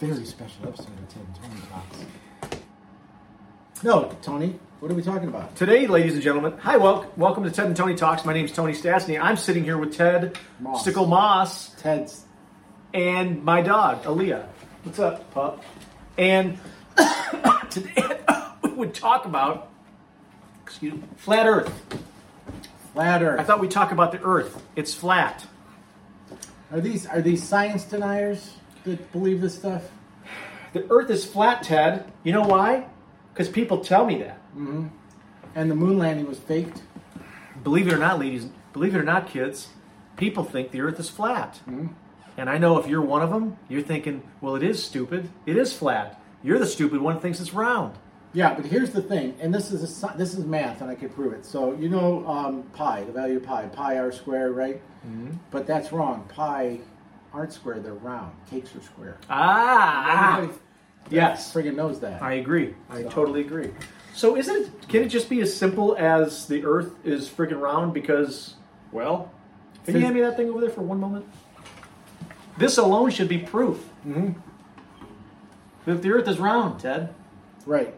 very special episode of Ted and Tony Talks. No, Tony, what are we talking about? Today, ladies and gentlemen, hi, wel- welcome to Ted and Tony Talks. My name is Tony Stastny. I'm sitting here with Ted Moss. Stickle Moss Ted's. and my dog, Aaliyah. What's up, pup? And today we would talk about, excuse me, flat Earth. Flat Earth. I thought we'd talk about the Earth. It's flat. Are these are these science deniers that believe this stuff? The Earth is flat, Ted. You know why? Because people tell me that. Mm-hmm. And the moon landing was faked. Believe it or not, ladies, believe it or not, kids, people think the Earth is flat. Mm-hmm. And I know if you're one of them, you're thinking, well, it is stupid. It is flat. You're the stupid one who thinks it's round. Yeah, but here's the thing, and this is a, this is math, and I can prove it. So you know um, pi, the value of pi, pi r squared, right? Mm-hmm. But that's wrong. Pi aren't square; they're round. Cakes are square. Ah! Everybody Yes, friggin' knows that. I agree. I So- totally agree. So, isn't it? Can it just be as simple as the Earth is freaking round? Because, well, can you hand me that thing over there for one moment? This alone should be proof that the Earth is round, Ted. Right.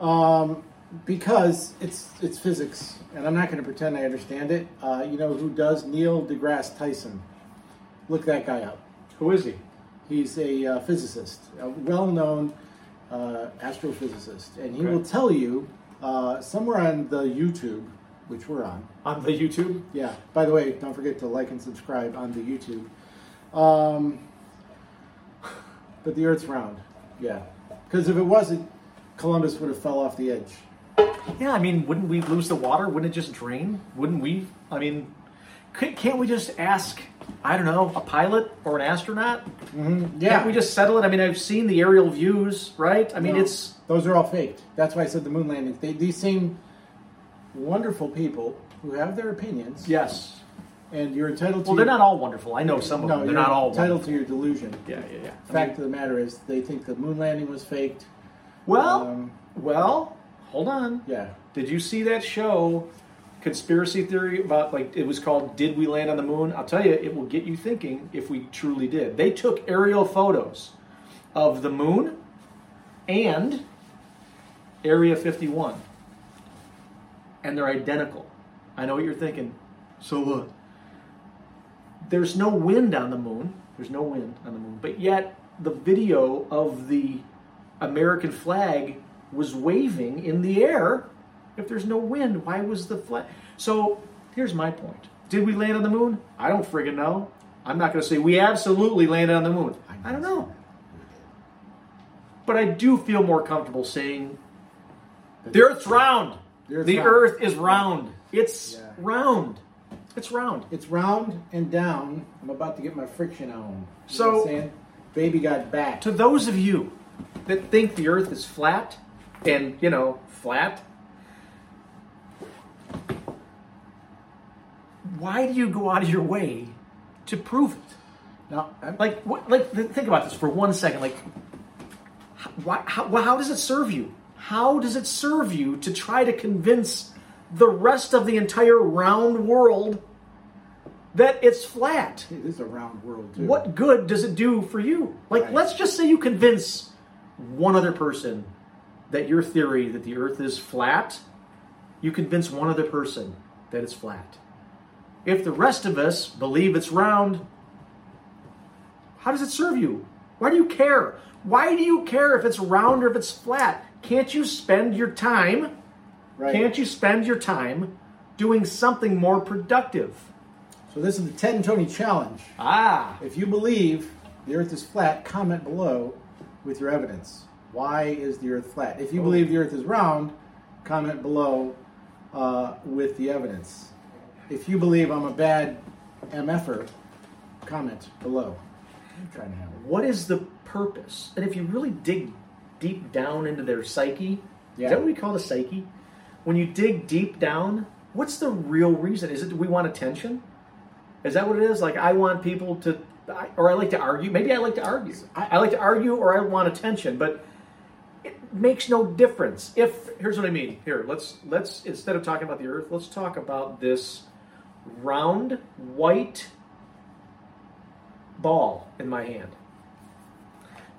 Um, because it's it's physics, and I'm not going to pretend I understand it. Uh, you know who does? Neil deGrasse Tyson. Look that guy up. Who is he? He's a uh, physicist, a well-known uh, astrophysicist, and he Okay. will tell you uh, somewhere on the YouTube, which we're on. On the YouTube? Yeah. By the way, don't forget to like and subscribe on the YouTube. Um, but the Earth's round. Yeah. Because if it wasn't, Columbus would have fell off the edge. Yeah, I mean, wouldn't we lose the water? Wouldn't it just drain? Wouldn't we? I mean, can't we just ask, I don't know, a pilot or an astronaut? Can't we just settle it? I mean, I've seen the aerial views, right? I mean, No, it's. those are all faked. That's why I said the moon landing. They, these seem wonderful people who have their opinions. Yes. And you're entitled to. Well, they're not all wonderful. I know some of No, them. They're not all entitled wonderful. to your delusion. Yeah, yeah, yeah. I Fact mean, of the matter is, they think the moon landing was faked. well, Um, well, hold on. Yeah. Did you see that show, conspiracy theory about like it was called "Did We Land on the Moon"? I'll tell you, it will get you thinking if we truly did. They took aerial photos of the moon and Area 51, and they're identical. I know what you're thinking. So what? There's no wind on the moon. There's no wind on the moon, but yet the video of the American flag was waving in the air. If there's no wind, why was the flag? So here's my point. Did we land on the moon? I don't friggin' know. I'm not going to say we absolutely landed on the moon. I don't know. But I do feel more comfortable saying the Earth's round. The Earth's The round. Earth is round. It's Yeah. round. It's round. It's round and down. I'm about to get my friction on. You So- know what I'm saying? Baby got back. To those of you that think the Earth is flat, and you know, flat, why do you go out of your way to prove it? Now, Like, what, like, th- think about this for one second. Like, why, how, how does it serve you? How does it serve you to try to convince the rest of the entire round world that it's flat? It is a round world too. What good does it do for you? Like, Right. let's just say you convince one other person that your theory that the earth is flat, you convince one other person that it's flat. If the rest of us believe it's round, how does it serve you? Why do you care? Why do you care if it's round or if it's flat? Can't you spend your time? Right. Can't you spend your time doing something more productive? So this is the Ted and Tony challenge. Ah, If you believe the Earth is flat, comment below with your evidence. Why is the Earth flat? If you believe the Earth is round, comment below uh, with the evidence. If you believe I'm a bad MFer, comment below. I'm trying to have it. what is the purpose? And if you really dig deep down into their psyche, Yeah. is that what we call the psyche? When you dig deep down, what's the real reason? Is it we want attention? Is that what it is? Like I want people to, I- or I like to argue. Maybe I like to argue. I, I like to argue, or I want attention. But makes no difference. If here's what I mean. Here, let's let's instead of talking about the Earth, let's talk about this round white ball in my hand.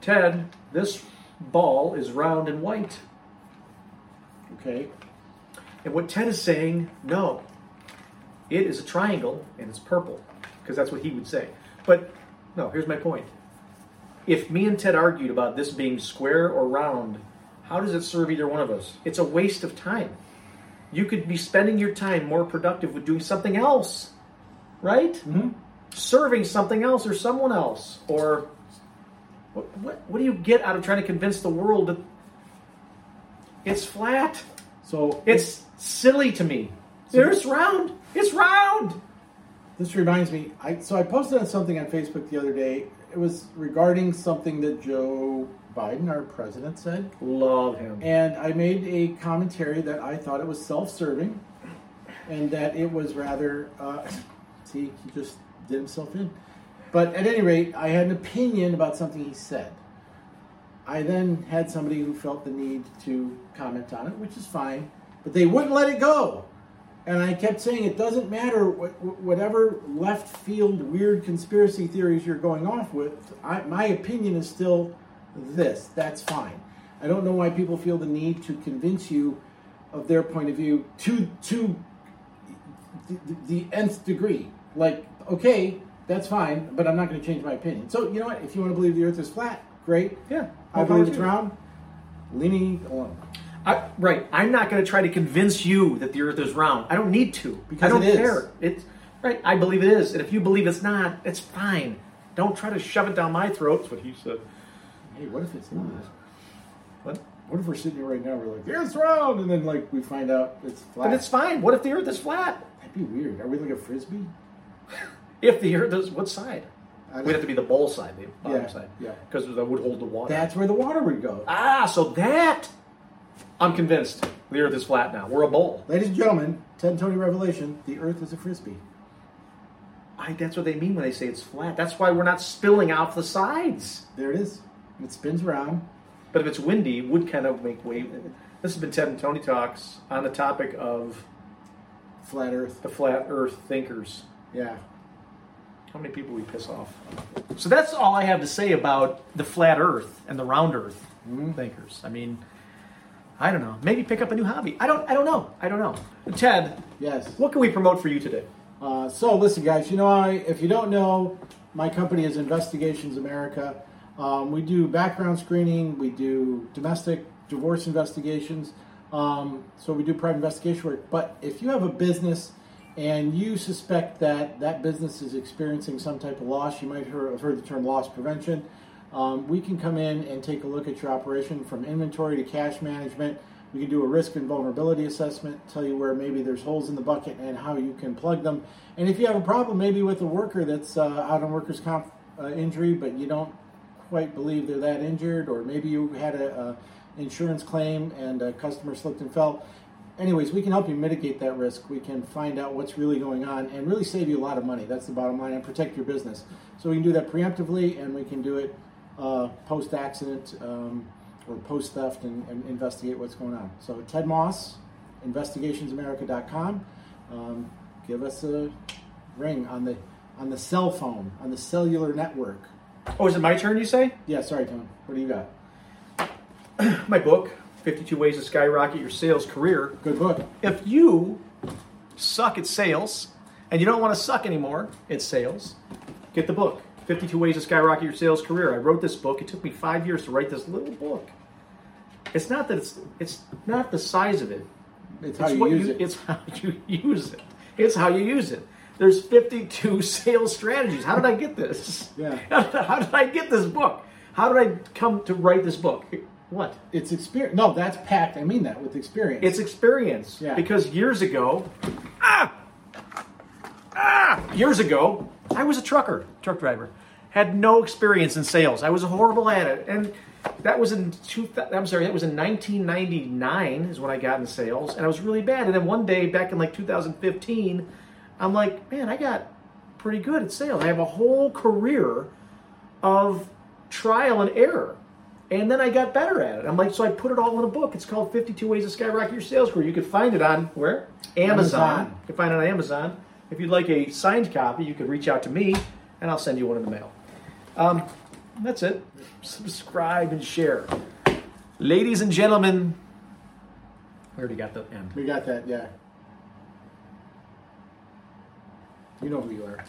Ted, this ball is round and white. Okay. And what Ted is saying, no, it is a triangle and it's purple, because that's what he would say. But no, here's my point. If me and Ted argued about this being square or round, how does it serve either one of us? It's a waste of time. You could be spending your time more productive with doing something else, right? Mm-hmm. Serving something else or someone else. Or what, what, what do you get out of trying to convince the world that it's flat? So It's silly to me. It's round. It's round. This reminds me. I so I posted on something on Facebook the other day. It was regarding something that Joe Biden, our president, said, Love him. and I made a commentary that I thought it was self-serving, and that it was rather. Uh, see, he just did himself in. But at any rate, I had an opinion about something he said. I then had somebody who felt the need to comment on it, which is fine, but they wouldn't let it go. And I kept saying it doesn't matter what, whatever left field weird conspiracy theories you're going off with. I, my opinion is still this. That's fine. I don't know why people feel the need to convince you of their point of view to to the, the nth degree. Like, okay, that's fine, but I'm not going to change my opinion. So you know what? If you want to believe the Earth is flat, great. Yeah. I believe it's round. Leave me alone. I, right. I'm not going to try to convince you that the Earth is round. I don't need to. Because I don't it care. It's right. I believe it is, and if you believe it's not, it's fine. Don't try to shove it down my throat. That's what he said. Hey, what if it's not? What? What if we're sitting here right now? We're like, the Earth's round, and then like we find out it's flat. But it's fine. What if the Earth is flat? That'd be weird. Are we like a frisbee? If the Earth is what side? We'd have to be the bowl side, the bottom Yeah, side, yeah. because that would hold the water. That's where the water would go. ah, so that I'm convinced the Earth is flat now. We're a bowl. Ladies and gentlemen, Ted and Tony Revelation: the Earth is a frisbee. I, that's what they mean when they say it's flat. That's why we're not spilling out the sides. There it is. It spins around. But if it's windy, it would kind of make wave. This has been Ted and Tony Talks on the topic of Flat Earth. the flat Earth thinkers. Yeah. How many people we piss off? So that's all I have to say about the flat Earth and the round Earth mm-hmm. thinkers. I mean, I don't know. Maybe pick up a new hobby. I don't. I don't know. I don't know. Ted, Yes. what can we promote for you today? Uh, so listen, guys. You know, I if you don't know, my company is Investigations America. Um, we do background screening. We do domestic divorce investigations. Um, so we do private investigation work. But if you have a business and you suspect that that business is experiencing some type of loss, you might have heard the term loss prevention. Um, we can come in and take a look at your operation from inventory to cash management. We can do a risk and vulnerability assessment, tell you where maybe there's holes in the bucket and how you can plug them. And if you have a problem, maybe with a worker that's uh, out on workers' comp uh, injury, but you don't quite believe they're that injured, or maybe you had a, a insurance claim and a customer slipped and fell. Anyways, we can help you mitigate that risk. We can find out what's really going on and really save you a lot of money. That's the bottom line, and protect your business. So we can do that preemptively, and we can do it uh, post accident um, or post theft and, and investigate what's going on. So Ted Moss, investigationsamerica.com. Um, give us a ring on the on the cell phone on the cellular network. Oh, is it my turn? You say? Yeah, sorry, Tom. What do you got? My book, 52 Ways to Skyrocket Your Sales Career. Good book. If you suck at sales and you don't want to suck anymore at sales, get the book 52 Ways to Skyrocket Your Sales Career. I wrote this book. It took me five years to write this little book. It's not that it's it's not the size of it. It's how It's you use you, it. It's how you use it. It's how you use it. There's 52 sales strategies. How did I get this? Yeah. How did I get this book? How did I come to write this book? What? It's experience. No, that's packed. I mean that with experience. It's experience. Yeah. Because years ago, ah, ah, years ago, I was a trucker, truck driver, had no experience in sales. I was horrible at it, and that was in two. I'm sorry, that was in 1999 is when I got in sales, and I was really bad. And then one day, back in like 2015, I'm like, man, I got pretty good at sales. I have a whole career of trial and error. And then I got better at it. I'm like, so I put it all in a book. It's called 52 Ways to Skyrocket Your Sales Career. You can find it on where? Amazon. Amazon. You can find it on Amazon. If you'd like a signed copy, you could reach out to me and I'll send you one in the mail. Um, that's it. Subscribe and share. Ladies and gentlemen, we already got the end. We got that, yeah. You know who you are.